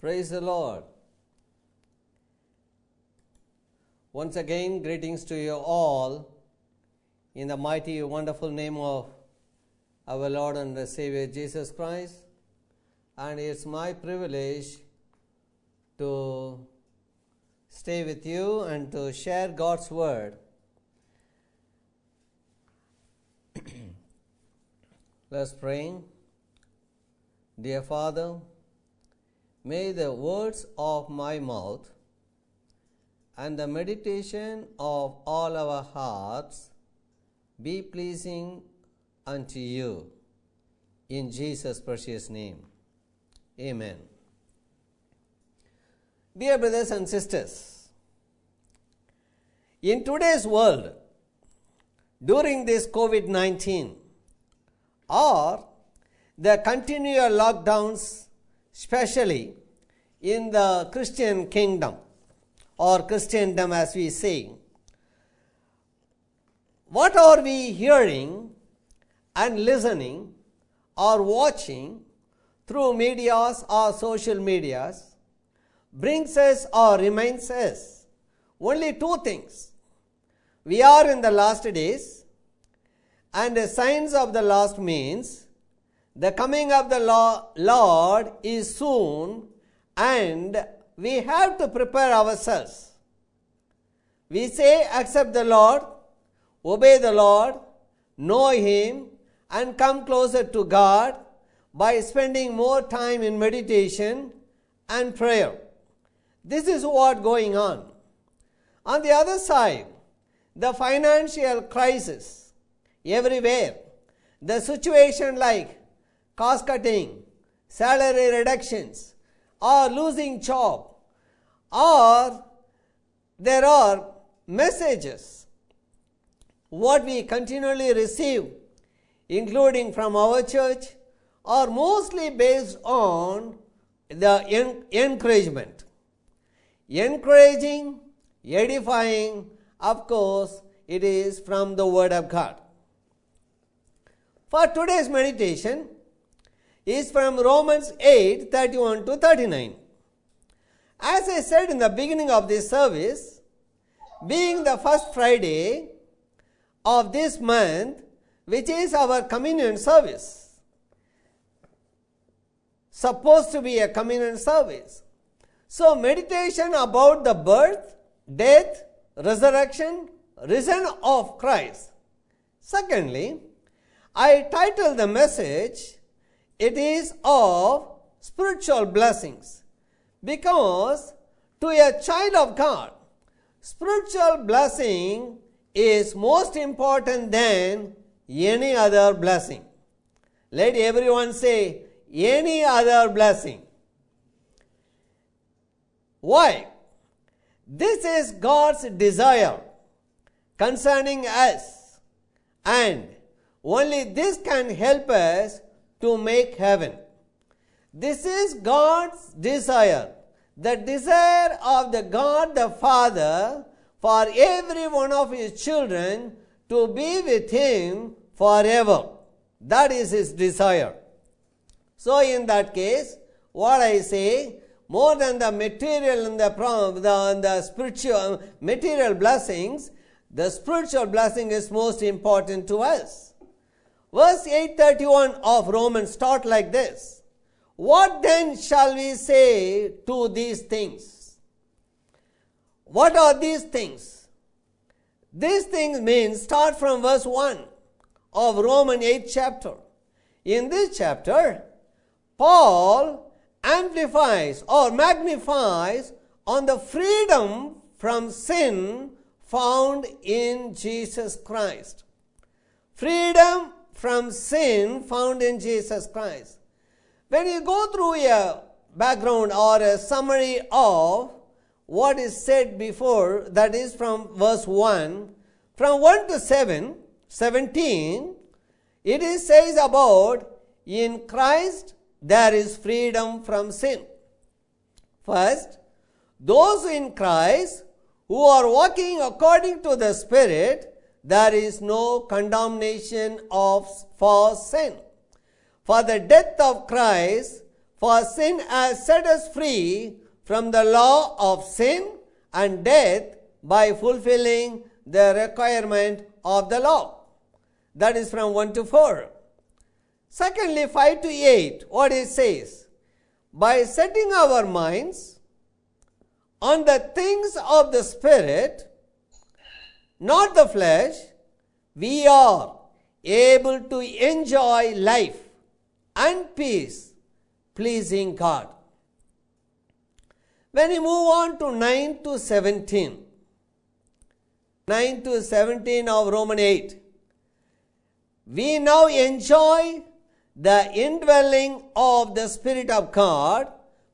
Praise the Lord. Once again, greetings to you all in the mighty, wonderful name of our Lord and Savior Jesus Christ. And it's my privilege to stay with you and to share God's Word. Let's pray. Dear Father, may the words of my mouth and the meditation of all our hearts be pleasing unto you. In Jesus' precious name. Amen. Dear brothers and sisters, in today's world, during this COVID 19 or the continual lockdowns, especially in the Christian kingdom or Christendom, as we say, what are we hearing and listening or watching through medias or social medias brings us or reminds us only two things. We are in the last days, and the signs of the last means the coming of the Lord is soon, and we have to prepare ourselves. We say, accept the Lord, obey the Lord, know Him, and come closer to God by spending more time in meditation and prayer. This is what going on. On the other side, the financial crisis everywhere, the situation like cost cutting, salary reductions, or losing job, or there are messages what we continually receive, including from our church, are mostly based on the en- encouragement. Encouraging, edifying, of course, it is from the Word of God. For today's meditation is from Romans 8 31 to 39. As I said in the beginning of this service, being the first Friday of this month, which is our communion service, supposed to be a communion service. So, meditation about the birth, death, resurrection, risen of Christ. Secondly, I titled the message, It is of Spiritual Blessings. Because to a child of God, spiritual blessing is most important than any other blessing. Let everyone say, any other blessing. Why? This is God's desire concerning us, and only this can help us to make heaven. This is God's desire, the desire of the God the Father for every one of his children to be with him forever. That is his desire. So, in that case, what I say, more than the material and the, the, the spiritual material blessings, the spiritual blessing is most important to us. Verse 831 of Romans start like this. What then shall we say to these things? What are these things? These things means start from verse 1 of Roman 8 chapter. In this chapter, Paul amplifies or magnifies on the freedom from sin found in Jesus Christ. Freedom from sin found in Jesus Christ. When you go through a background or a summary of what is said before, that is from verse 1, from 1 to 7, 17, it is says about in Christ there is freedom from sin. First, those in Christ who are walking according to the Spirit, there is no condemnation of for sin. For the death of Christ For sin has set us free from the law of sin and death by fulfilling the requirement of the law. That is from 1 to 4. Secondly, 5 to 8, what it says? By setting our minds on the things of the Spirit, not the flesh, we are able to enjoy life and peace pleasing God. When we move on to 9 to 17, 9 to 17 of Roman 8, we now enjoy the indwelling of the Spirit of God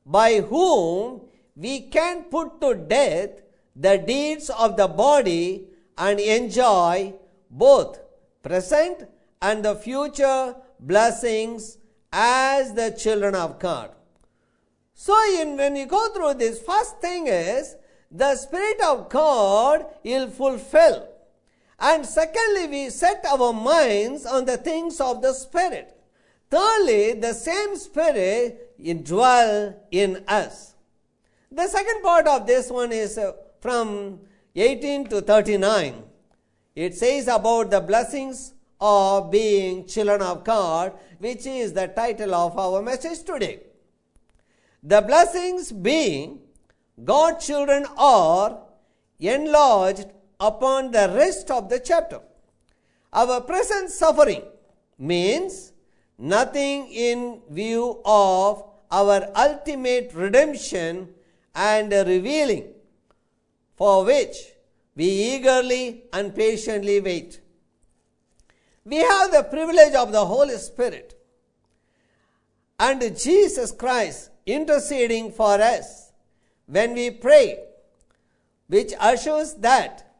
by whom we can put to death the deeds of the body and enjoy both present and the future blessings as the children of God. So, in, when you go through this, first thing is the Spirit of God will fulfill. And secondly, we set our minds on the things of the Spirit. Thirdly, the same Spirit dwell in us. The second part of this one is uh, from 18 to 39. It says about the blessings of being children of God, which is the title of our message today. The blessings being God's children are enlarged upon the rest of the chapter. Our present suffering means nothing in view of our ultimate redemption and revealing, for which we eagerly and patiently wait. We have the privilege of the Holy Spirit and Jesus Christ interceding for us when we pray, which assures that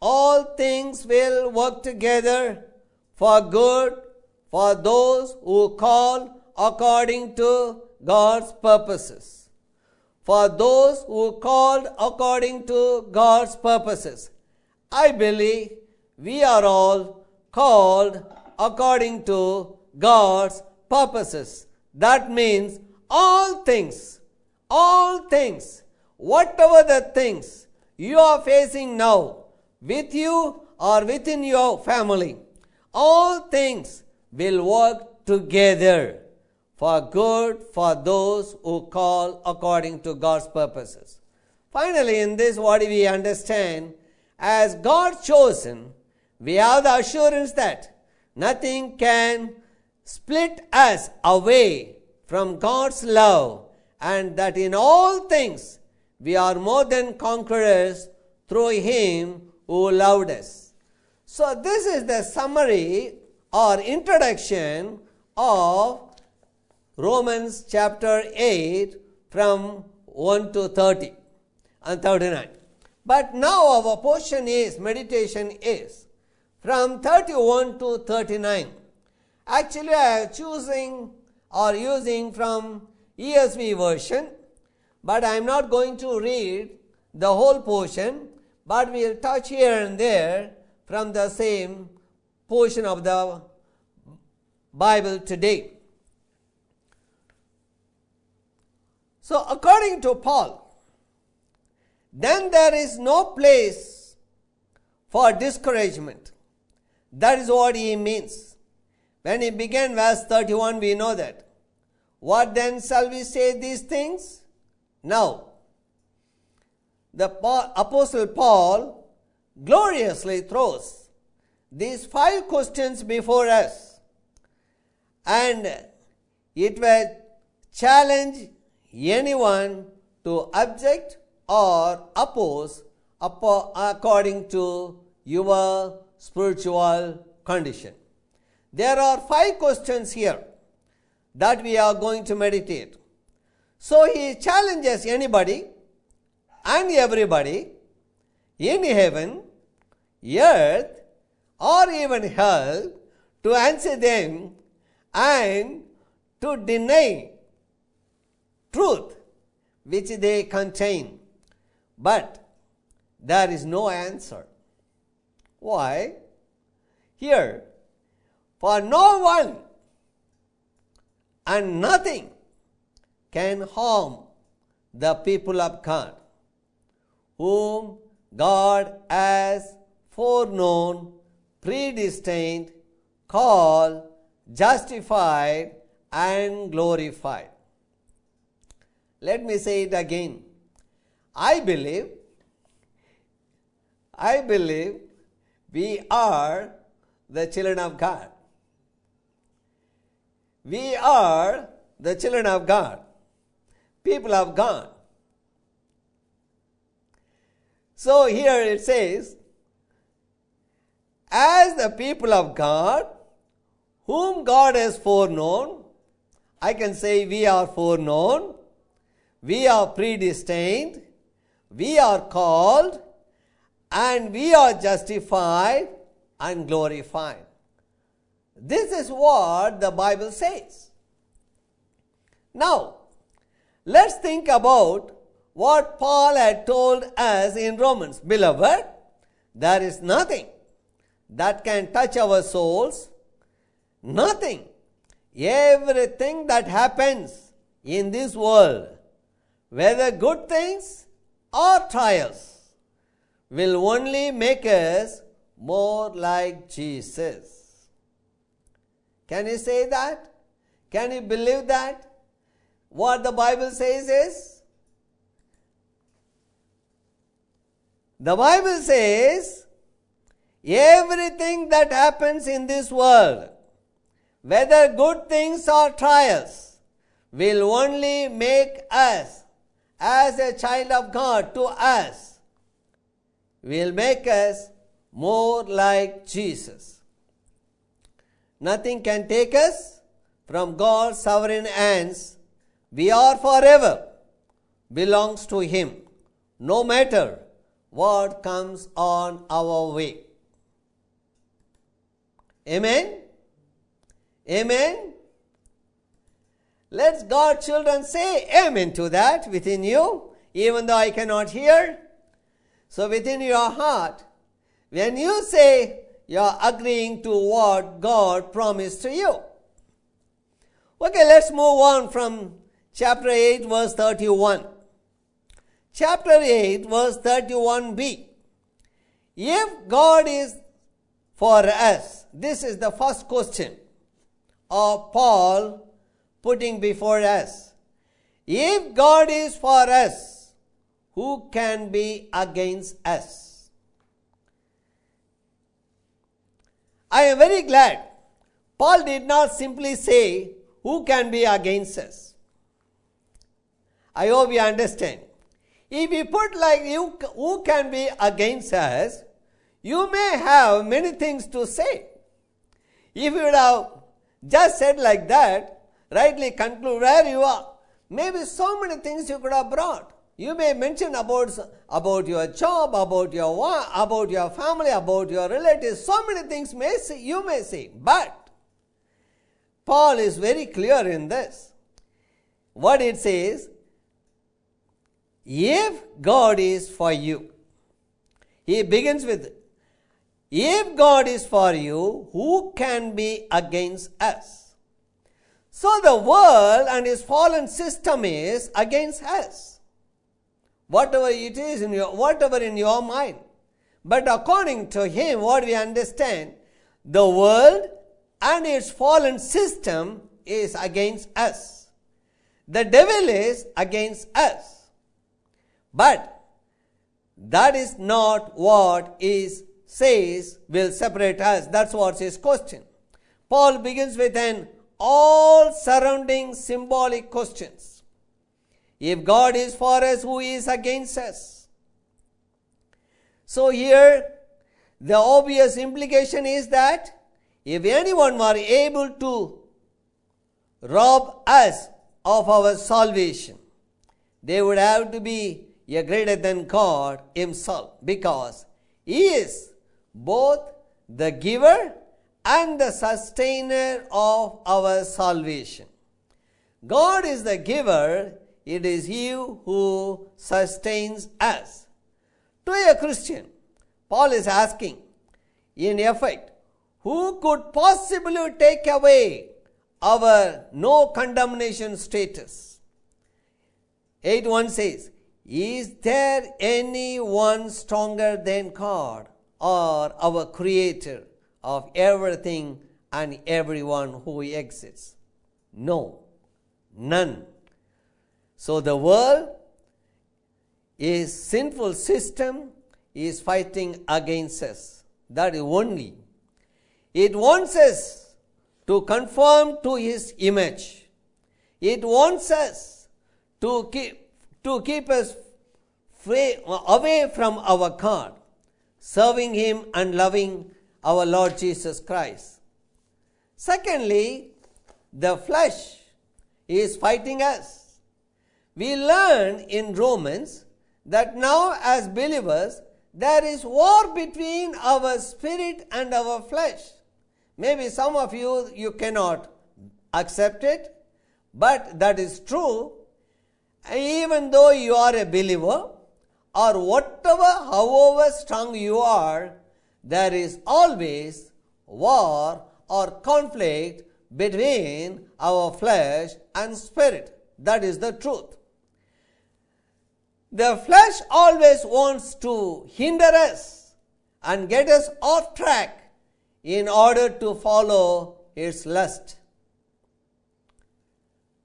all things will work together for good for those who call according to God's purposes. For those who called according to God's purposes. I believe we are all called according to God's purposes. That means all things, all things, whatever the things you are facing now, with you or within your family, all things will work together for good for those who call according to God's purposes. Finally, in this, what do we understand? As God chosen, we have the assurance that nothing can split us away from God's love, and that in all things we are more than conquerors through Him who loved us. So, this is the summary or introduction of Romans chapter 8 from 1 to 30 and 39. But now our portion is, meditation is from 31 to 39. Actually, I am choosing or using from ESV version, but I am not going to read the whole portion, but we will touch here and there from the same portion of the Bible today. So, according to Paul, then there is no place for discouragement. That is what he means. When he began verse 31, we know that. What then shall we say these things? Now, the Apostle Paul gloriously throws these five questions before us, and it will challenge anyone to object or oppose according to your spiritual condition. There are five questions here that we are going to meditate. So he challenges anybody and everybody in heaven, earth, or even hell to answer them and to deny truth which they contain. But there is no answer. Why? Here, for no one and nothing can harm the people of God, whom God has foreknown, predestined, called, justified, and glorified. Let me say it again. I believe, I believe we are the children of God. We are the children of God, people of God. So here it says, as the people of God, whom God has foreknown, I can say we are foreknown, we are predestined, we are called, and we are justified and glorified. This is what the Bible says. Now, let's think about what Paul had told us in Romans. Beloved, there is nothing that can touch our souls, nothing. Everything that happens in this world, whether good things or trials, will only make us more like Jesus. Can you say that? Can you believe that? What the Bible says is, the Bible says, everything that happens in this world, whether good things or trials, will only make us, as a child of God, to us, will make us more like Jesus. Nothing can take us from God's sovereign hands. We are forever belongs to Him, no matter what comes on our way. Amen? Amen? Let's God children say amen to that within you, even though I cannot hear. So within your heart, when you say you're agreeing to what God promised to you. Okay, let's move on from chapter 8, verse 31. Chapter 8, verse 31b. If God is for us, this is the first question of Paul putting before us. If God is for us, who can be against us? I am very glad Paul did not simply say, Who can be against us? I hope you understand. If we put like you, who can be against us, you may have many things to say. If you would have just said like that, rightly conclude where you are, maybe so many things you could have brought. You may mention about, about your job, about your about your family, about your relatives. So many things may say, you may say. But Paul is very clear in this. What it says, if God is for you, he begins with, if God is for you, who can be against us? So the world and its fallen system is against us. Whatever it is in your whatever in your mind. But according to him what we understand the world and its fallen system is against us. The devil is against us. But that is not what is says will separate us. That's what's his question. Paul begins with an all surrounding symbolic questions if God is for us, who is against us? So here, the obvious implication is that if anyone were able to rob us of our salvation, they would have to be a greater than God Himself because He is both the giver and the sustainer of our salvation. God is the giver, it is He who sustains us. To a Christian, Paul is asking, in effect, who could possibly take away our no condemnation status? 8 1 says, Is there anyone stronger than God or our Creator of everything and everyone who exists? No, none. So the world is sinful system is fighting against us. That is only. It wants us to conform to his image. It wants us to keep, to keep us free, away from our God, serving him and loving our Lord Jesus Christ. Secondly, the flesh is fighting us. We learn in Romans that now as believers there is war between our spirit and our flesh. Maybe some of you you cannot accept it, but that is true. Even though you are a believer or whatever, however strong you are, there is always war or conflict between our flesh and spirit. That is the truth. The flesh always wants to hinder us and get us off track in order to follow its lust.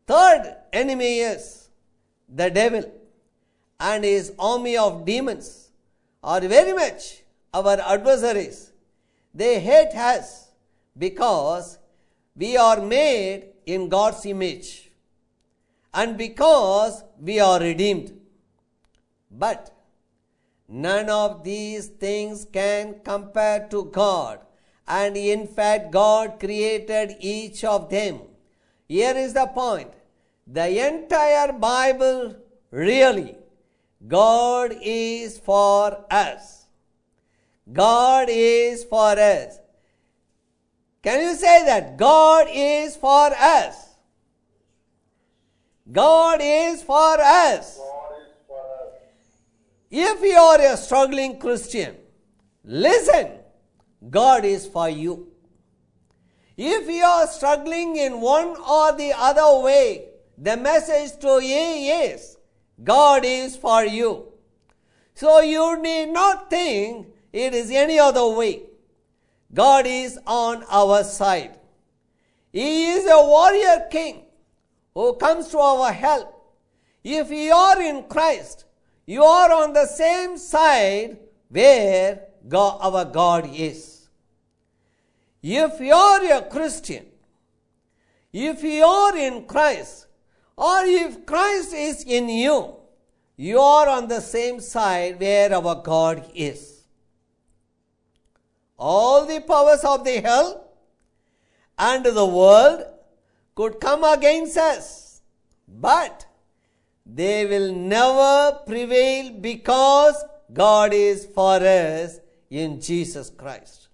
Third enemy is the devil and his army of demons are very much our adversaries. They hate us because we are made in God's image and because we are redeemed. But none of these things can compare to God. And in fact, God created each of them. Here is the point. The entire Bible really, God is for us. God is for us. Can you say that? God is for us. God is for us. If you are a struggling Christian, listen, God is for you. If you are struggling in one or the other way, the message to you is God is for you. So you need not think it is any other way. God is on our side. He is a warrior king who comes to our help. If you are in Christ, you are on the same side where God, our God is. If you are a Christian, if you are in Christ, or if Christ is in you, you are on the same side where our God is. All the powers of the hell and the world could come against us, but they will never prevail because God is for us in Jesus Christ.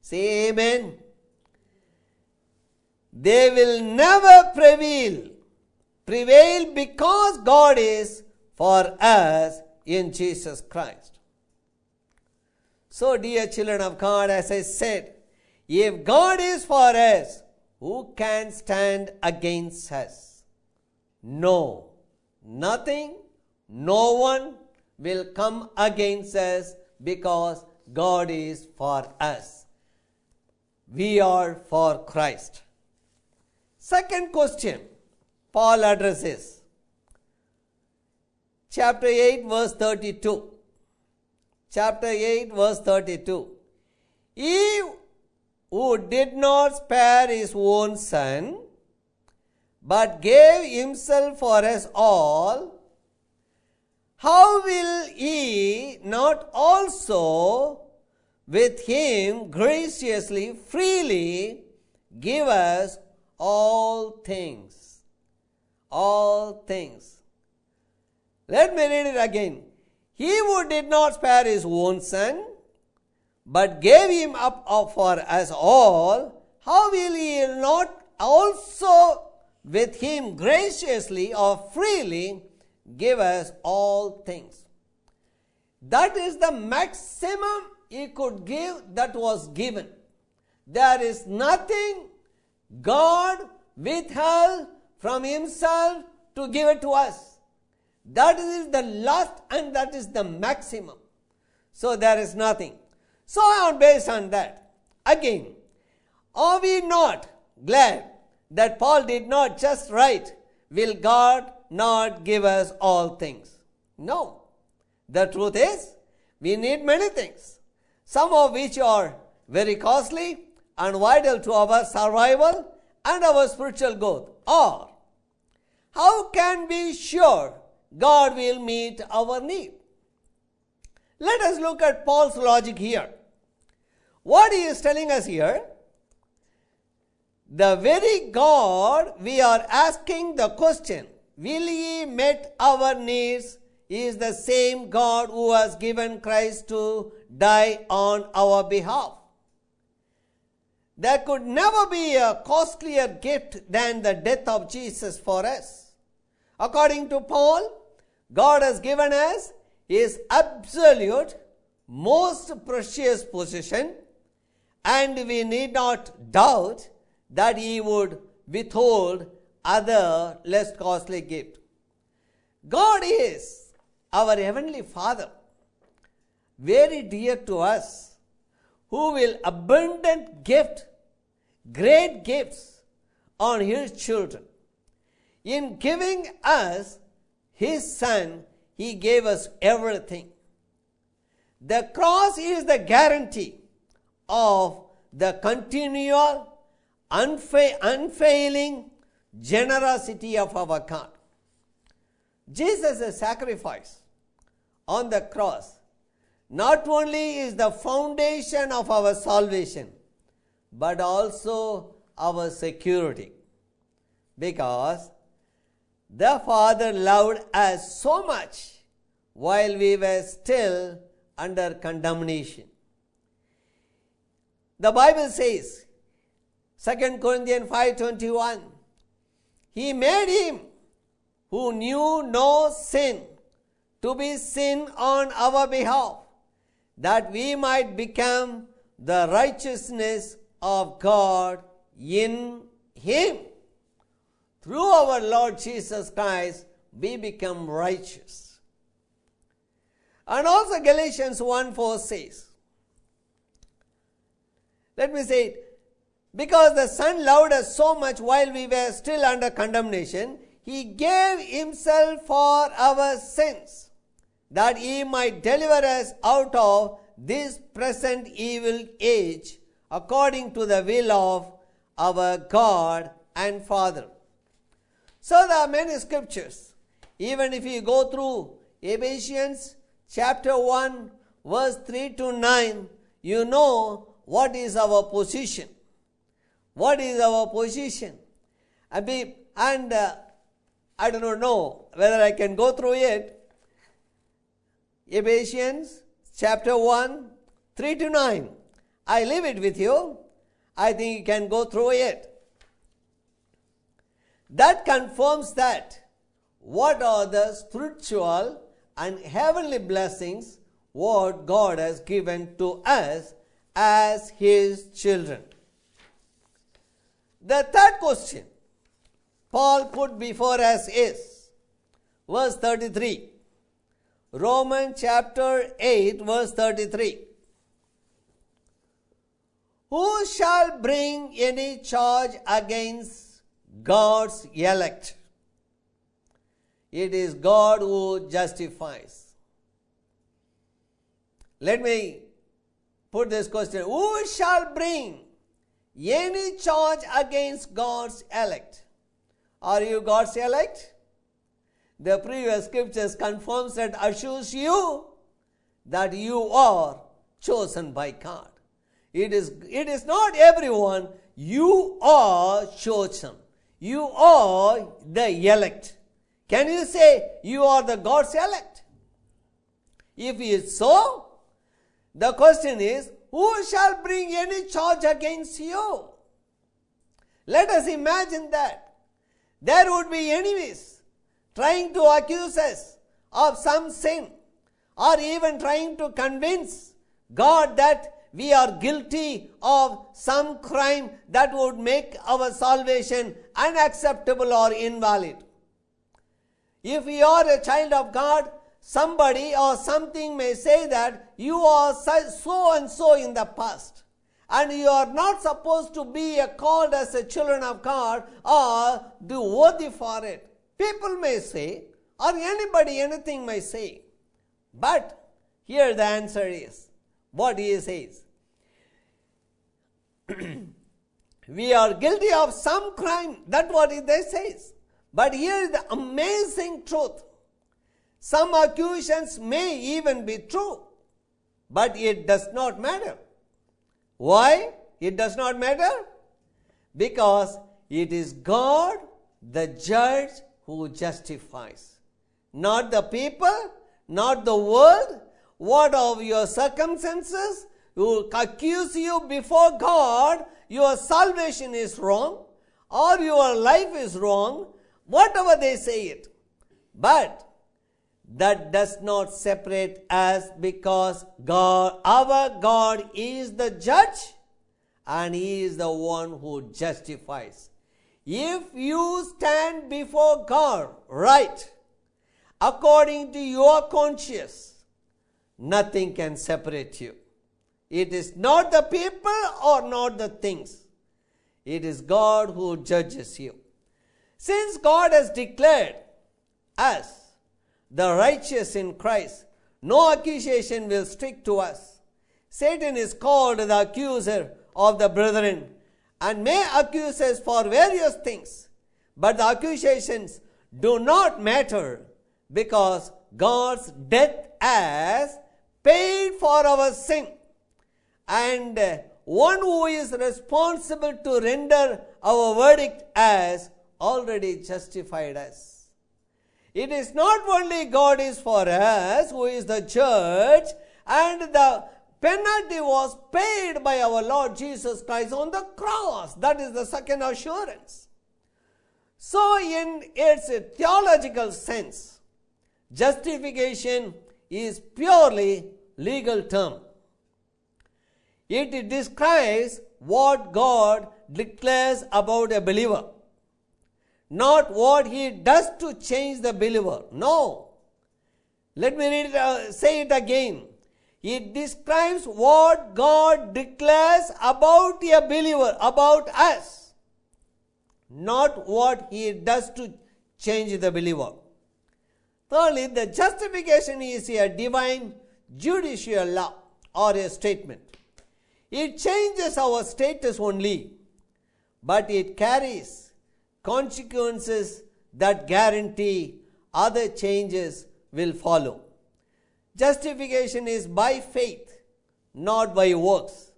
Say amen. They will never prevail. Prevail because God is for us in Jesus Christ. So, dear children of God, as I said, if God is for us, who can stand against us? No. Nothing, no one will come against us because God is for us. We are for Christ. Second question Paul addresses. Chapter 8, verse 32. Chapter 8, verse 32. He who did not spare his own son, but gave himself for us all, how will he not also with him graciously, freely give us all things? All things. Let me read it again. He who did not spare his own son, but gave him up for us all, how will he not also with him graciously or freely give us all things. That is the maximum he could give that was given. There is nothing God withheld from himself to give it to us. That is the last and that is the maximum. So there is nothing. So on based on that, again, are we not glad that Paul did not just write, Will God not give us all things? No. The truth is, we need many things, some of which are very costly and vital to our survival and our spiritual growth. Or, how can we be sure God will meet our need? Let us look at Paul's logic here. What he is telling us here the very God we are asking the question, Will ye meet our needs? is the same God who has given Christ to die on our behalf. There could never be a costlier gift than the death of Jesus for us. According to Paul, God has given us his absolute, most precious possession, and we need not doubt that he would withhold other less costly gift. God is our heavenly Father, very dear to us, who will abundant gift, great gifts on his children. In giving us his son, he gave us everything. The cross is the guarantee of the continual unfa- unfailing generosity of our God. Jesus' sacrifice on the cross not only is the foundation of our salvation, but also our security. Because the Father loved us so much while we were still under condemnation. The Bible says 2 Corinthians 5:21 He made him who knew no sin to be sin on our behalf that we might become the righteousness of God in him. Through our Lord Jesus Christ we become righteous. And also Galatians 1 4 says, let me say it, because the Son loved us so much while we were still under condemnation, He gave Himself for our sins, that He might deliver us out of this present evil age, according to the will of our God and Father. So there are many scriptures. Even if you go through Ephesians chapter 1, verse 3 to 9, you know what is our position. What is our position? Mean, and uh, I do not know whether I can go through it. Ephesians chapter 1, 3 to 9. I leave it with you. I think you can go through it. That confirms that what are the spiritual and heavenly blessings what God has given to us as His children. The third question Paul put before us is verse 33. Romans chapter 8, verse 33. Who shall bring any charge against God's elect? It is God who justifies. Let me put this question Who shall bring any charge against God's elect? Are you God's elect? The previous scriptures confirms and assures you that you are chosen by God. It is, it is not everyone, you are chosen. You are the elect. Can you say you are the God's elect? If it is so, the question is, who shall bring any charge against you? Let us imagine that. There would be enemies trying to accuse us of some sin or even trying to convince God that we are guilty of some crime that would make our salvation unacceptable or invalid. If we are a child of God, somebody or something may say that you are so and so in the past and you are not supposed to be called as a children of God or do worthy for it. People may say, or anybody, anything may say. But here the answer is what he says. we are guilty of some crime. That's what they says. But here is the amazing truth. Some accusations may even be true, but it does not matter. Why? It does not matter? Because it is God, the judge, who justifies. Not the people, not the world. What of your circumstances? Who accuse you before God, your salvation is wrong, or your life is wrong, whatever they say it. But that does not separate us because God, our God is the judge and He is the one who justifies. If you stand before God right, according to your conscience, nothing can separate you. It is not the people or not the things. It is God who judges you. Since God has declared us the righteous in Christ, no accusation will stick to us. Satan is called the accuser of the brethren and may accuse us for various things. But the accusations do not matter because God's death has paid for our sin. And one who is responsible to render our verdict has already justified us. It is not only God is for us, who is the church, and the penalty was paid by our Lord Jesus Christ on the cross. That is the second assurance. So, in its theological sense, justification is purely legal term. It describes what God declares about a believer not what he does to change the believer. No. Let me read uh, say it again. It describes what God declares about a believer, about us, not what he does to change the believer. Thirdly, the justification is a divine judicial law or a statement. It changes our status only, but it carries consequences that guarantee other changes will follow. Justification is by faith, not by works.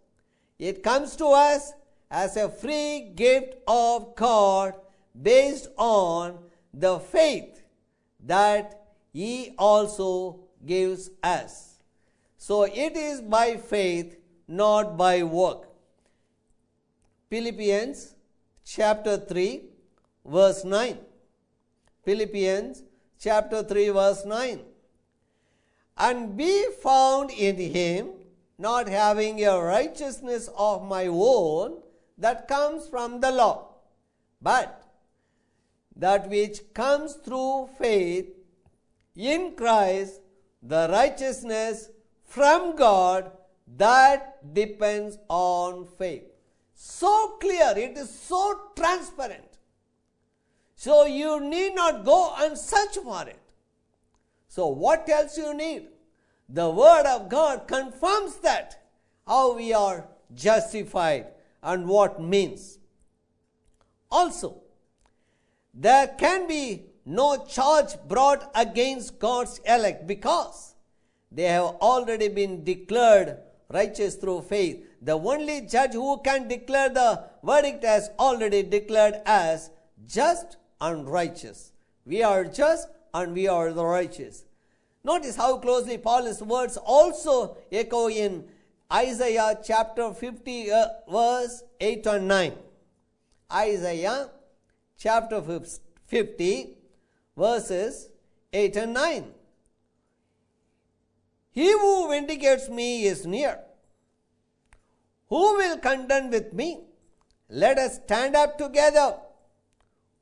It comes to us as a free gift of God based on the faith that He also gives us. So it is by faith, not by work. Philippians chapter 3 verse 9. Philippians chapter 3, verse 9. And be found in him, not having a righteousness of my own that comes from the law, but that which comes through faith in Christ, the righteousness from God that depends on faith. So clear, it is so transparent. So you need not go and search for it. So what else you need? The Word of God confirms that how we are justified and what means. Also, there can be no charge brought against God's elect because they have already been declared righteous through faith. The only judge who can declare the verdict has already declared as just and righteous. We are just and we are the righteous. Notice how closely Paul's words also echo in Isaiah chapter 50, uh, verse 8 and 9. Isaiah chapter 50, verses 8 and 9. He who vindicates me is near. Who will contend with me? Let us stand up together.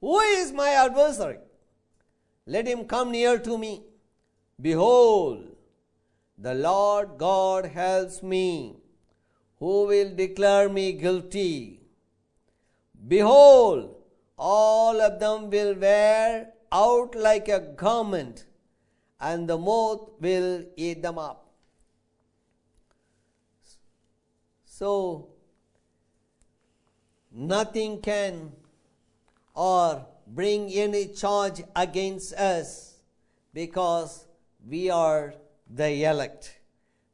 Who is my adversary? let him come near to me. Behold, the Lord God helps me. Who will declare me guilty? Behold, all of them will wear out like a garment, and the moth will eat them up. So, nothing can or bring any charge against us because we are the elect.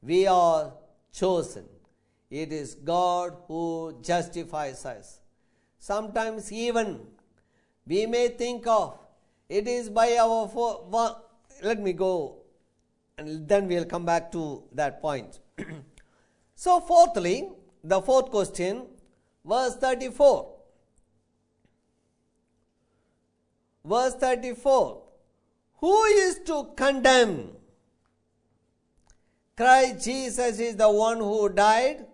We are chosen. It is God who justifies us. Sometimes, even we may think of it is by our. For, let me go and then we'll come back to that point. so, fourthly, the fourth question, verse 34. Verse 34 Who is to condemn? Christ Jesus is the one who died.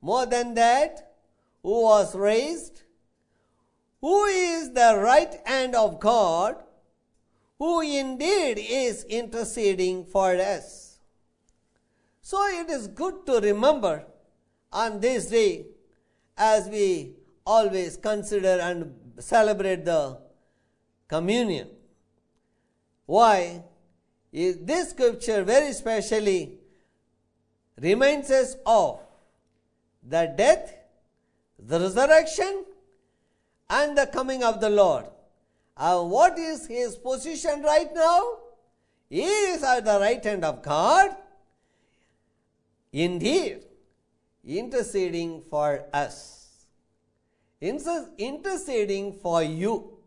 More than that, who was raised, who is the right hand of God, who indeed is interceding for us. So it is good to remember on this day as we always consider and celebrate the communion. Why? Is this scripture very specially reminds us of the death, the resurrection, and the coming of the Lord. And what is his position right now? He is at the right hand of God, indeed, interceding for us, interceding for you.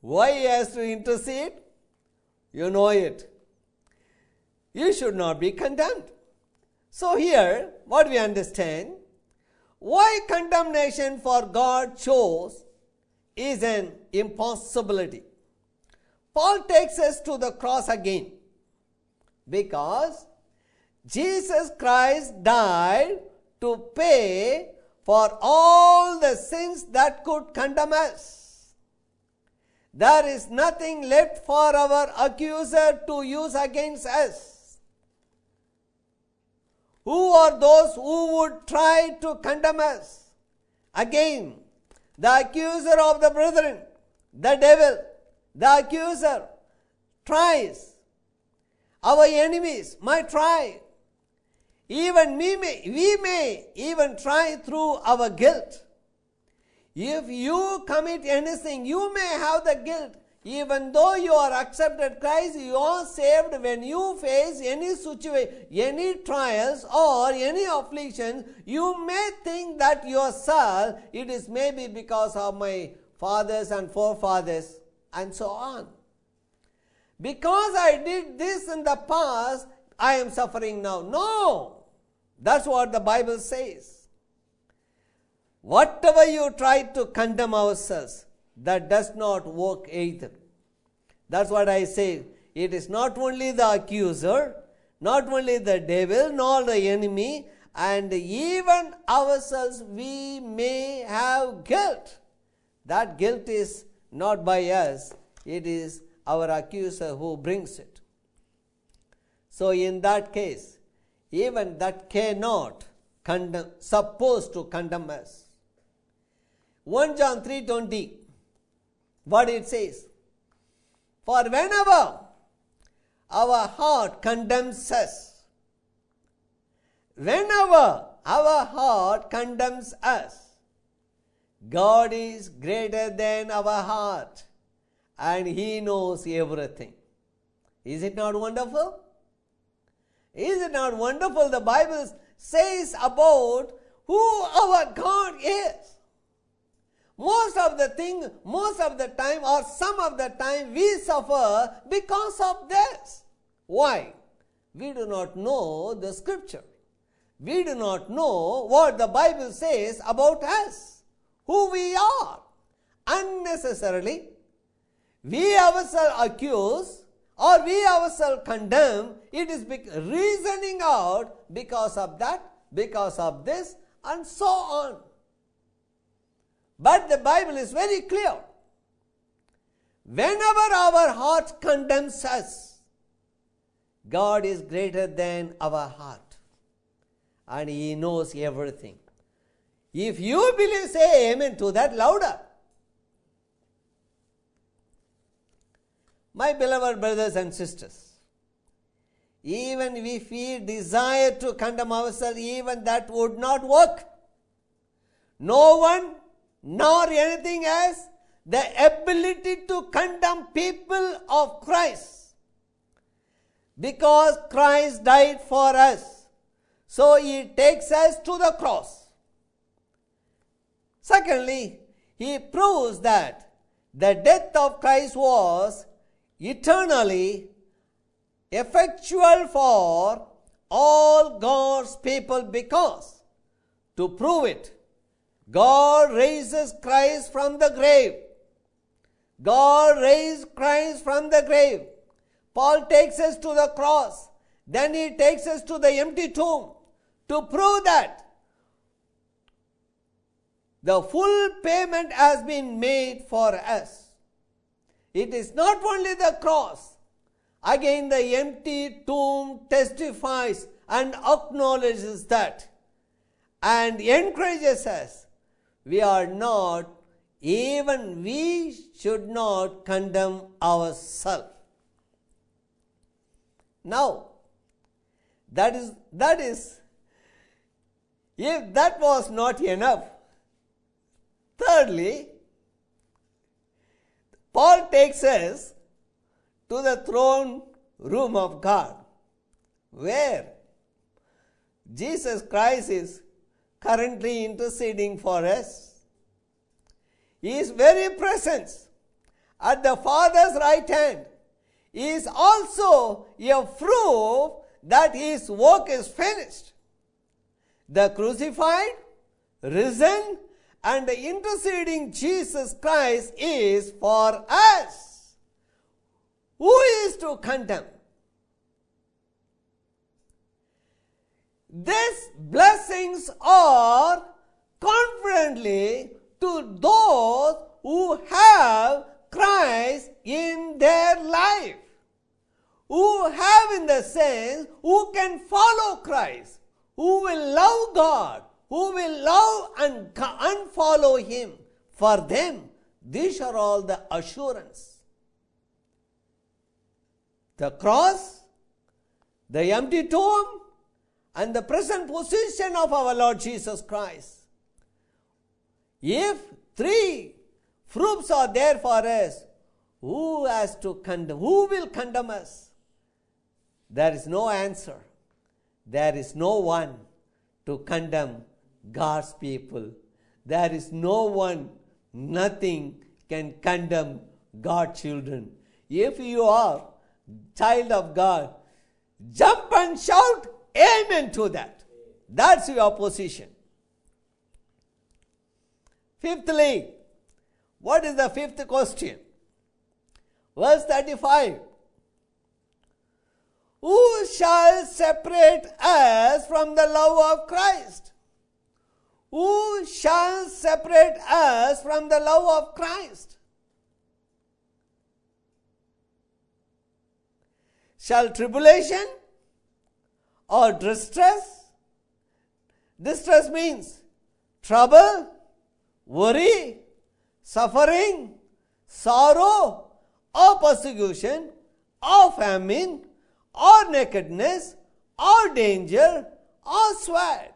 Why he has to intercede? You know it. You should not be condemned. So, here, what we understand why condemnation for God chose is an impossibility. Paul takes us to the cross again because Jesus Christ died to pay for all the sins that could condemn us. There is nothing left for our accuser to use against us. Who are those who would try to condemn us? Again, the accuser of the brethren, the devil, the accuser tries. Our enemies might try. Even we may, we may even try through our guilt. If you commit anything, you may have the guilt even though you are accepted Christ, you are saved when you face any situation, any trials or any afflictions, you may think that yourself, it is maybe because of my fathers and forefathers and so on. Because I did this in the past, I am suffering now. No! That's what the Bible says. Whatever you try to condemn ourselves, that does not work either. That's what I say. It is not only the accuser, not only the devil, nor the enemy, and even ourselves we may have guilt. That guilt is not by us, it is our accuser who brings it. So, in that case, even that cannot condemn, supposed to condemn us. 1 John 3:20 what it says for whenever our heart condemns us, whenever our heart condemns us, God is greater than our heart and He knows everything. Is it not wonderful? Is it not wonderful? The Bible says about who our God is. Most of the thing, most of the time, or some of the time, we suffer because of this. Why? We do not know the scripture. We do not know what the Bible says about us, who we are. Unnecessarily, we ourselves accuse or we ourselves condemn. It is reasoning out because of that, because of this, and so on. But the Bible is very clear. whenever our heart condemns us, God is greater than our heart and He knows everything. If you believe, say amen to that louder. My beloved brothers and sisters, even if we desire to condemn ourselves, even that would not work. No one nor anything else the ability to condemn people of Christ because Christ died for us. So he takes us to the cross. Secondly, he proves that the death of Christ was eternally effectual for all God's people because to prove it, God raises Christ from the grave. God raised Christ from the grave. Paul takes us to the cross. Then he takes us to the empty tomb to prove that the full payment has been made for us. It is not only the cross. Again, the empty tomb testifies and acknowledges that and encourages us. We are not, even we should not condemn ourselves. Now, that is, that is, if that was not enough, thirdly, Paul takes us to the throne room of God, where Jesus Christ is currently interceding for us. His very presence at the Father's right hand is also a proof that his work is finished. The crucified, risen, and the interceding Jesus Christ is for us. Who is to condemn? These blessings are confidently to those who have Christ in their life. Who have, in the sense, who can follow Christ, who will love God, who will love and unfollow Him. For them, these are all the assurance. The cross, the empty tomb, and the present position of our Lord Jesus Christ. If three proofs are there for us, who has to condemn? Who will condemn us? There is no answer. There is no one to condemn God's people. There is no one, nothing can condemn God's children. If you are child of God, jump and shout amen to that. That's your position. Fifthly, what is the fifth question? Verse 35. Who shall separate us from the love of Christ? Who shall separate us from the love of Christ? Shall tribulation or distress? Distress means trouble, worry, suffering, sorrow, or persecution, or famine, or nakedness, or danger, or sweat.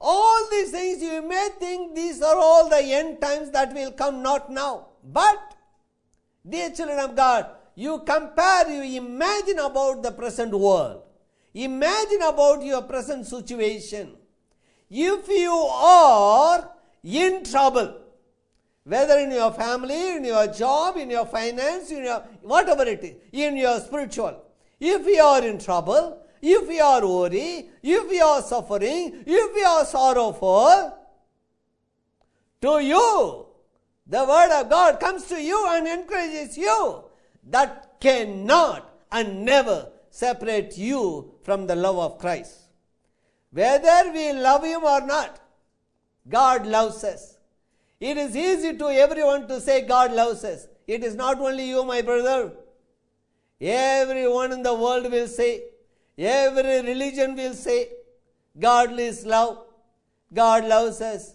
All these things you may think these are all the end times that will come not now. But, dear children of God, you compare, you imagine about the present world. Imagine about your present situation. If you are in trouble, whether in your family, in your job, in your finance, in your whatever it is, in your spiritual, if you are in trouble, if you are worried, if you are suffering, if you are sorrowful, to you, the word of God comes to you and encourages you. That cannot and never separate you from the love of Christ. Whether we love Him or not, God loves us. It is easy to everyone to say God loves us. It is not only you, my brother. Everyone in the world will say, every religion will say, God is love. God loves us.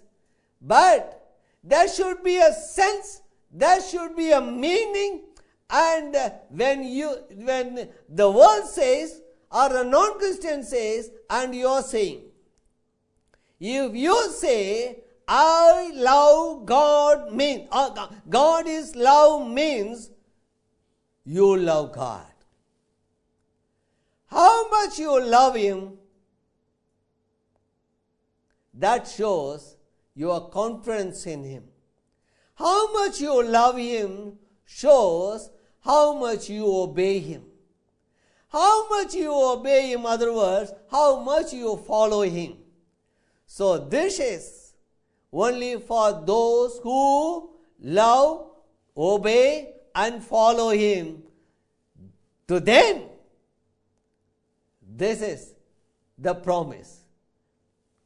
But there should be a sense, there should be a meaning, and when you when the world says or a non-Christian says, and you are saying, if you say, I love God means, uh, God is love means, you love God. How much you love Him, that shows your confidence in Him. How much you love Him shows how much you obey Him. How much you obey Him, other words, how much you follow Him. So this is only for those who love, obey, and follow Him. To them, this is the promise.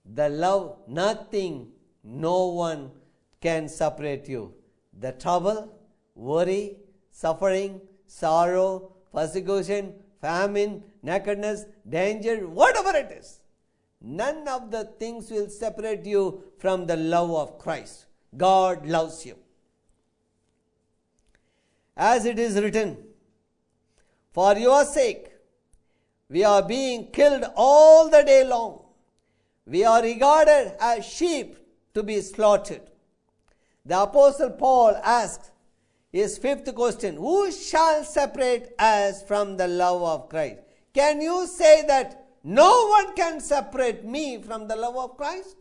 The love, nothing, no one can separate you. The trouble, worry, suffering, sorrow, persecution, famine, nakedness, danger, whatever it is. None of the things will separate you from the love of Christ. God loves you. As it is written, For your sake, we are being killed all the day long. We are regarded as sheep to be slaughtered. The Apostle Paul asks his fifth question Who shall separate us from the love of Christ? Can you say that no one can separate me from the love of Christ.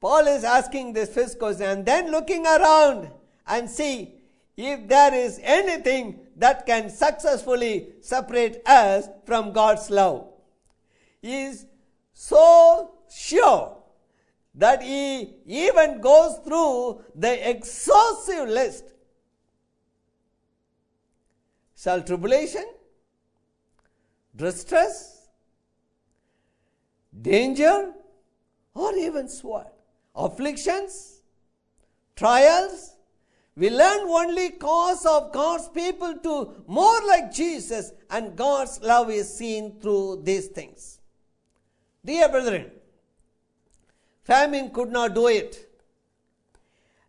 Paul is asking this fifth question and then looking around and see if there is anything that can successfully separate us from God's love. He is so sure that he even goes through the exhaustive list. Shall tribulation, distress, danger, or even sword, afflictions, trials, we learn only cause of God's people to more like Jesus, and God's love is seen through these things. Dear brethren, famine could not do it.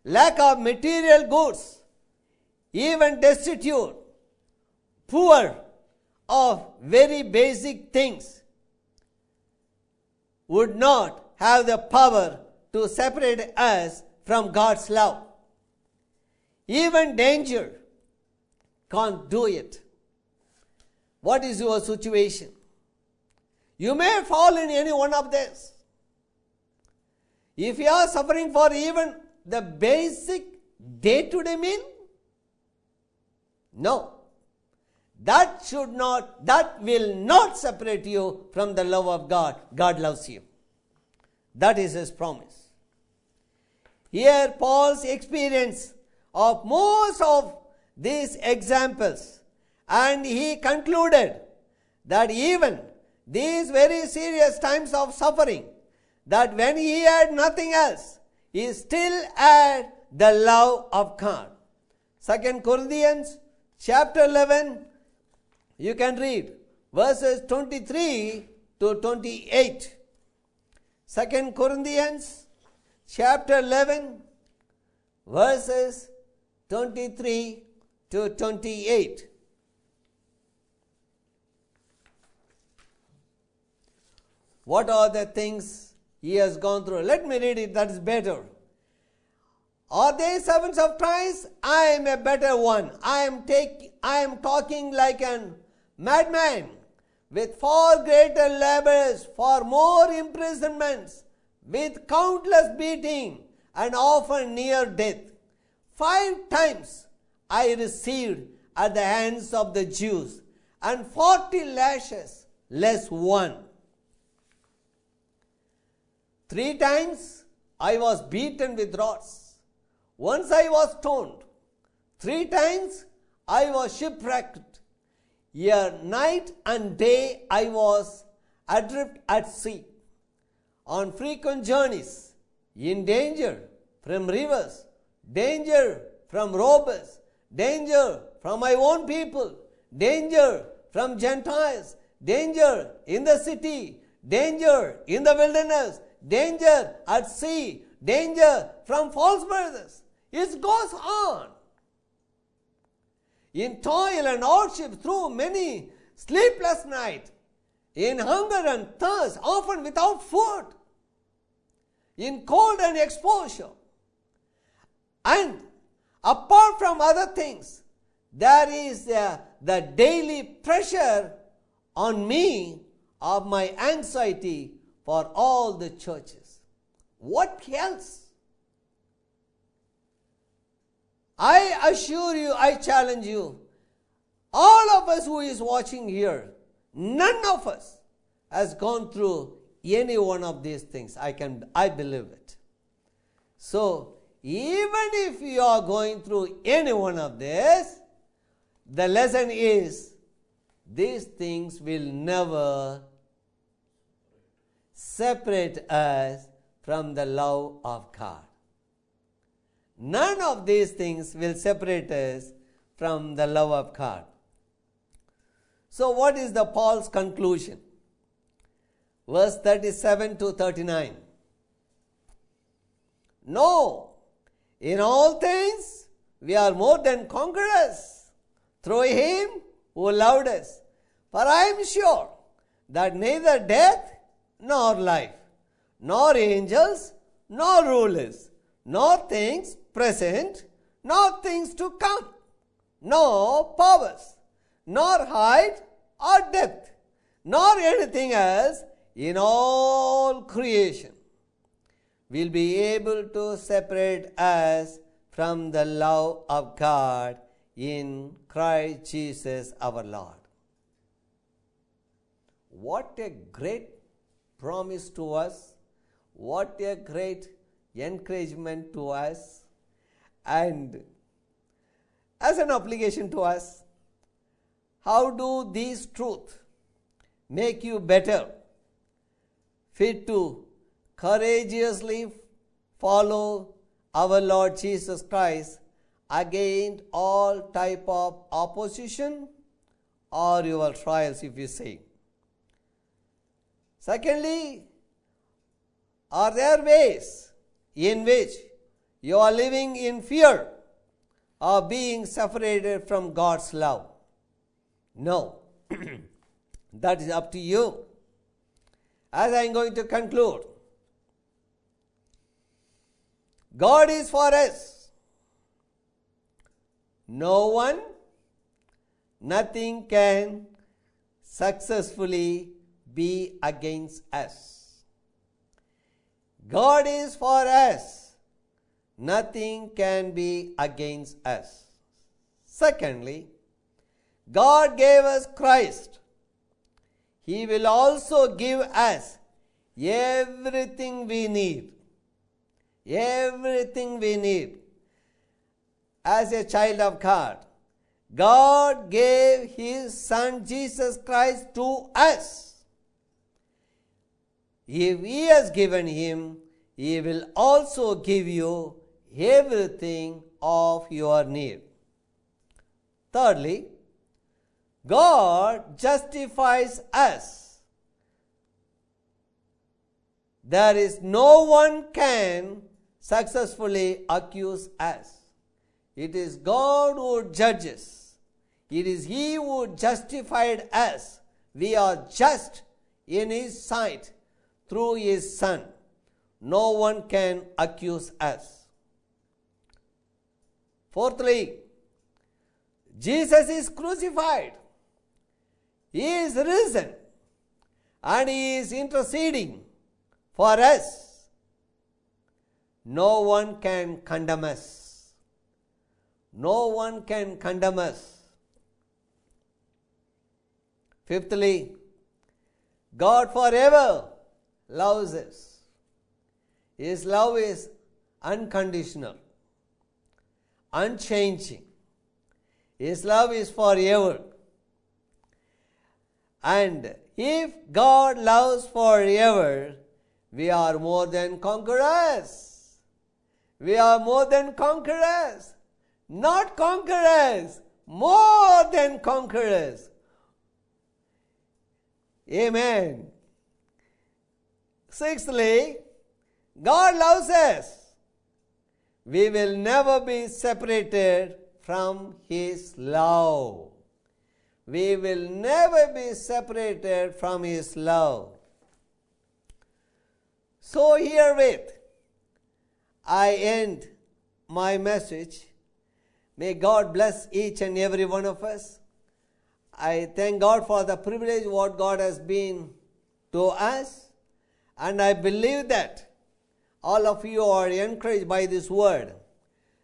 Lack of material goods, even destitute, poor, of very basic things would not have the power to separate us from God's love. Even danger can't do it. What is your situation? You may fall in any one of these. If you are suffering for even the basic day to day meal, no that should not, that will not separate you from the love of God. God loves you. That is his promise. Here, Paul's experience of most of these examples, and he concluded that even these very serious times of suffering, that when he had nothing else, he still had the love of God. Second Corinthians chapter 11 you can read verses 23 to 28. Second Corinthians chapter 11 verses 23 to 28. What are the things he has gone through? Let me read it, that is better. Are they servants of Christ? I am a better one. I am take I am talking like an madman with far greater labors, for more imprisonments, with countless beating, and often near death. Five times I received at the hands of the Jews, and forty lashes less one. Three times I was beaten with rods. Once I was stoned. Three times I was shipwrecked. Year, night and day I was adrift at sea, on frequent journeys, in danger from rivers, danger from robbers, danger from my own people, danger from Gentiles, danger in the city, danger in the wilderness, danger at sea, danger from false brothers. It goes on. In toil and hardship through many sleepless nights, in hunger and thirst, often without food, in cold and exposure. And apart from other things, there is the, the daily pressure on me of my anxiety for all the churches. What else? I assure you, I challenge you, all of us who is watching here, none of us has gone through any one of these things. I can I believe it. So even if you are going through any one of this, the lesson is these things will never separate us from the love of God. None of these things will separate us from the love of God. So, what is the Paul's conclusion? Verse 37 to 39. No, in all things we are more than conquerors through him who loved us. For I am sure that neither death nor life, nor angels, nor rulers, nor things present, nor things to come, nor powers, nor height or depth, nor anything else in all creation will be able to separate us from the love of God in Christ Jesus our Lord. What a great promise to us! What a great encouragement to us! And as an obligation to us, how do these truths make you better, fit to courageously follow our Lord Jesus Christ against all type of opposition or your trials if you say secondly are there ways in which you are living in fear of being separated from God's love? No. That is up to you. As i am going to conclude God is for us. No one, nothing can successfully be against us. God is for us. Nothing can be against us. Secondly, God gave us Christ. He will also give us everything we need everything we need as a child of God. God gave His Son Jesus Christ to us. If He has given Him, He will also give you everything of your need. Thirdly, God justifies us. There is no one can successfully accuse us. It is God who judges. It is He who justified us. We are just in His sight through His Son. No one can accuse us. Fourthly, Jesus is crucified. He is risen and He is interceding for us no one can condemn us. No one can condemn us. Fifthly, God forever loves us. His love is unconditional, unchanging. His love is forever. And if God loves forever, We are more than conquerors. We are more than conquerors. Not conquerors, more than conquerors. Amen. Sixthly, God loves us. We will never be separated from His love. We will never be separated from His love. So, herewith, I end my message. May God bless each and every one of us. I thank God for the privilege what God has been to us, and I believe that all of you are encouraged by this word.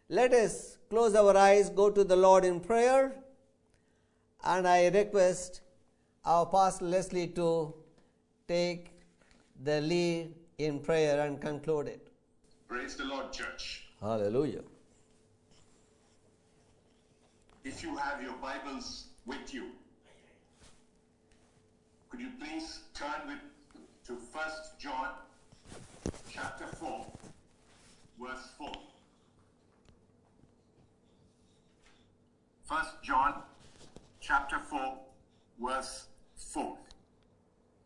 Let us close our eyes, go to the Lord in prayer, and I request our Pastor Leslie to take the lead in prayer and conclude it. Praise the Lord, church. Hallelujah. If you have your Bibles with you, could you please turn with to 1 John chapter 4, verse 4. 1 John chapter 4, verse 4.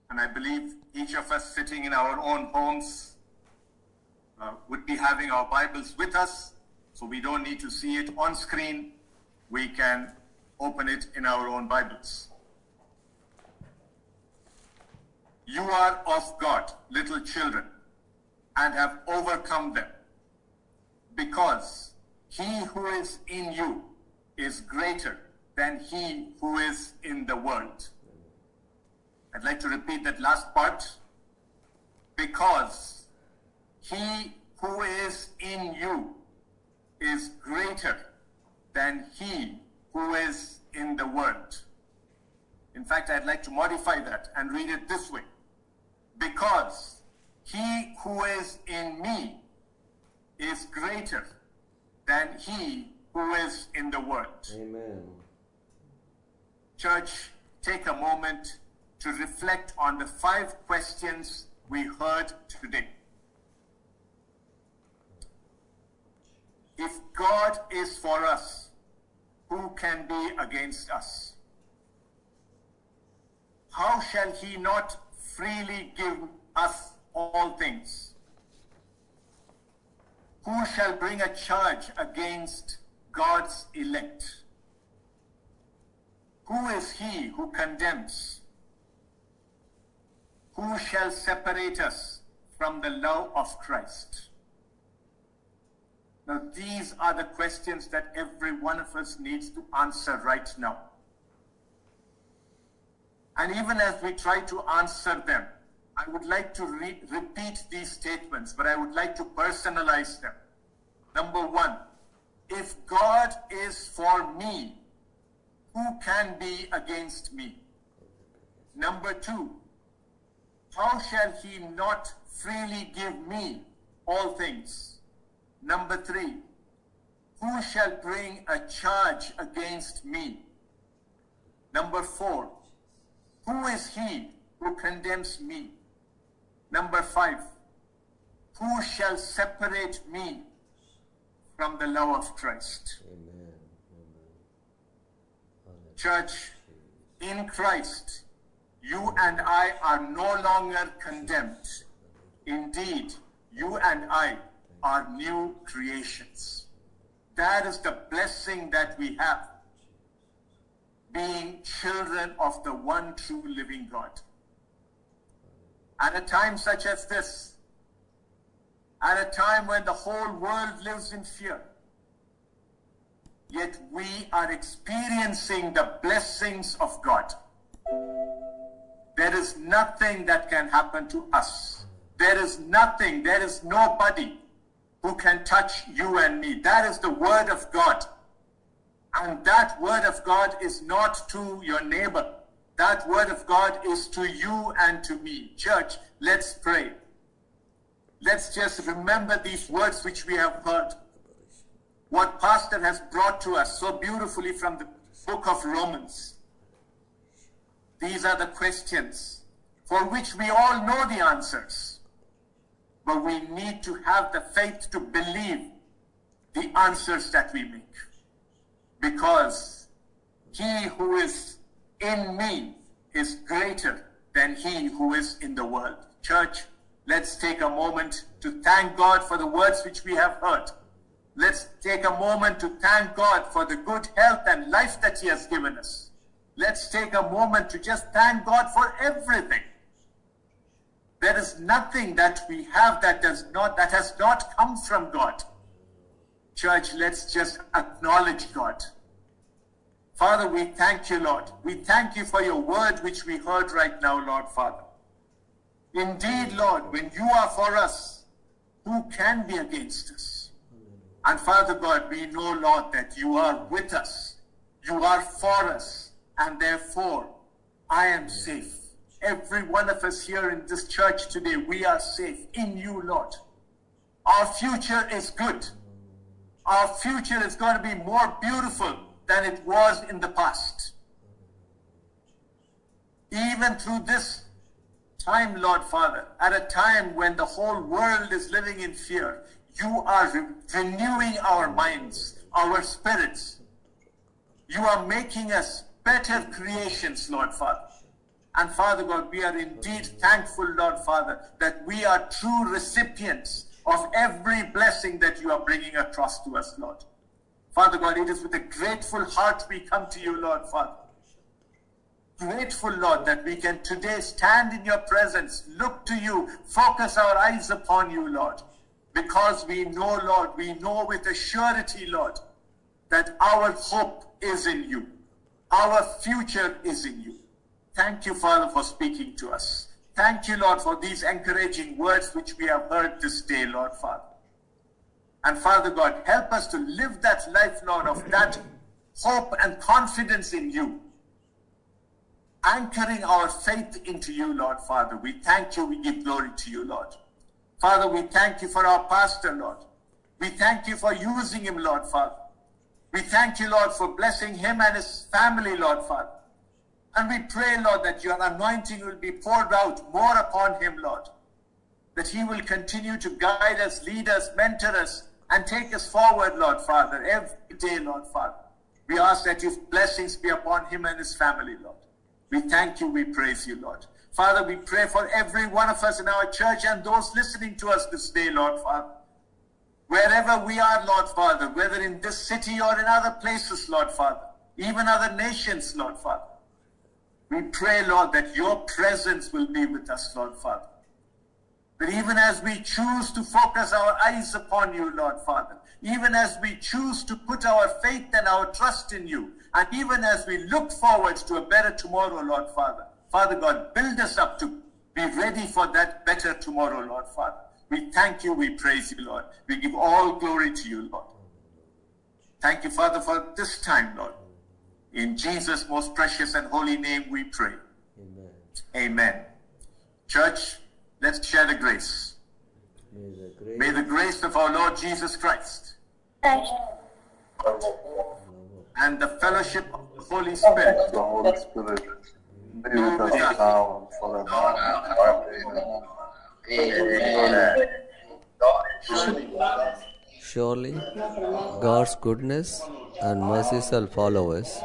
And I believe each of us sitting in our own homes uh, would be having our Bibles with us, so we don't need to see it on screen. We can open it in our own Bibles. You are of God, little children, and have overcome them, because he who is in you is greater than he who is in the world. I'd like to repeat that last part. Because he who is in you is greater than he who is in the world. In fact, I'd like to modify that and read it this way. Because he who is in me is greater than he who is in the world. Amen. Church, take a moment to reflect on the five questions we heard today. If God is for us, who can be against us? How shall he not freely give us all things? Who shall bring a charge against God's elect? Who is he who condemns? Who shall separate us from the love of Christ? Now, these are the questions that every one of us needs to answer right now. And even as we try to answer them, I would like to re- repeat these statements, but I would like to personalize them. Number one, if God is for me, who can be against me? Number two, how shall he not freely give me all things? Number three, who shall bring a charge against me? Number four, who is he who condemns me? Number five, who shall separate me from the love of Christ? Amen. Church, in Christ, you and I are no longer condemned. Indeed, you and I are new creations. That is the blessing that we have, being children of the one true living God. At a time such as this, at a time when the whole world lives in fear, yet we are experiencing the blessings of God. There is nothing that can happen to us. There is nothing, there is nobody who can touch you and me. That is the word of God. And that word of God is not to your neighbor. That word of God is to you and to me. Church, let's pray. Let's just remember these words which we have heard. What Pastor has brought to us so beautifully from the book of Romans. These are the questions for which we all know the answers. but we need to have the faith to believe the answers that we make. Because he who is in me is greater than he who is in the world. Church, let's take a moment to thank God for the words which we have heard. Let's take a moment to thank God for the good health and life that He has given us. Let's take a moment to just thank God for everything. There is nothing that we have that does not that has not come from God. Church, let's just acknowledge God. Father, we thank you, Lord. We thank you for your word which we heard right now, Lord Father. Indeed, Lord, when you are for us, who can be against us? And Father God, we know, Lord, that you are with us. You are for us. And therefore, I am safe. Every one of us here in this church today, we are safe in you, Lord. Our future is good. Our future is going to be more beautiful than it was in the past. Even through this time, Lord Father, at a time when the whole world is living in fear, you are re- renewing our minds, our spirits. You are making us better creations, Lord Father. And Father God, we are indeed thankful, Lord Father, that we are true recipients of every blessing that you are bringing across to us, Lord. Father God, it is with a grateful heart we come to you, Lord Father. Grateful, Lord, that we can today stand in your presence, look to you, focus our eyes upon you, Lord. Because we know, Lord, we know with a surety, Lord, that our hope is in you. Our future is in you. Thank you, Father, for speaking to us. Thank you, Lord, for these encouraging words which we have heard this day, Lord Father. And Father God, help us to live that life, Lord, of that hope and confidence in you. Anchoring our faith into you, Lord Father. We thank you, we give glory to you, Lord. Father, we thank you for our pastor, Lord. We thank you for using him, Lord Father. We thank you, Lord, for blessing him and his family, Lord Father. And we pray, Lord, that your anointing will be poured out more upon him, Lord. That he will continue to guide us, lead us, mentor us, and take us forward, Lord Father, every day, Lord Father. We ask that your blessings be upon him and his family, Lord. We thank you, we praise you, Lord. Father, we pray for every one of us in our church and those listening to us this day, Lord Father. Wherever we are, Lord Father, whether in this city or in other places, Lord Father, even other nations, Lord Father. We pray, Lord, that your presence will be with us, Lord Father. That even as we choose to focus our eyes upon you, Lord Father, even as we choose to put our faith and our trust in you, and even as we look forward to a better tomorrow, Lord Father, Father God, build us up to be ready for that better tomorrow, Lord Father. We thank you, we praise you, Lord. We give all glory to you, Lord. Thank you, Father, for this time, Lord. In Jesus' most precious and holy name we pray. Amen. Amen. Church, let's share the grace. May the grace May the grace of our Lord Jesus Christ and the fellowship of the Holy Spirit The Holy Spirit be with us now and forever. Amen. Surely God's goodness and mercy shall follow us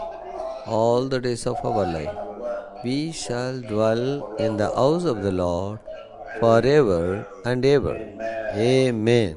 all the days of our life. We shall dwell in the house of the Lord forever and ever. Amen. Amen.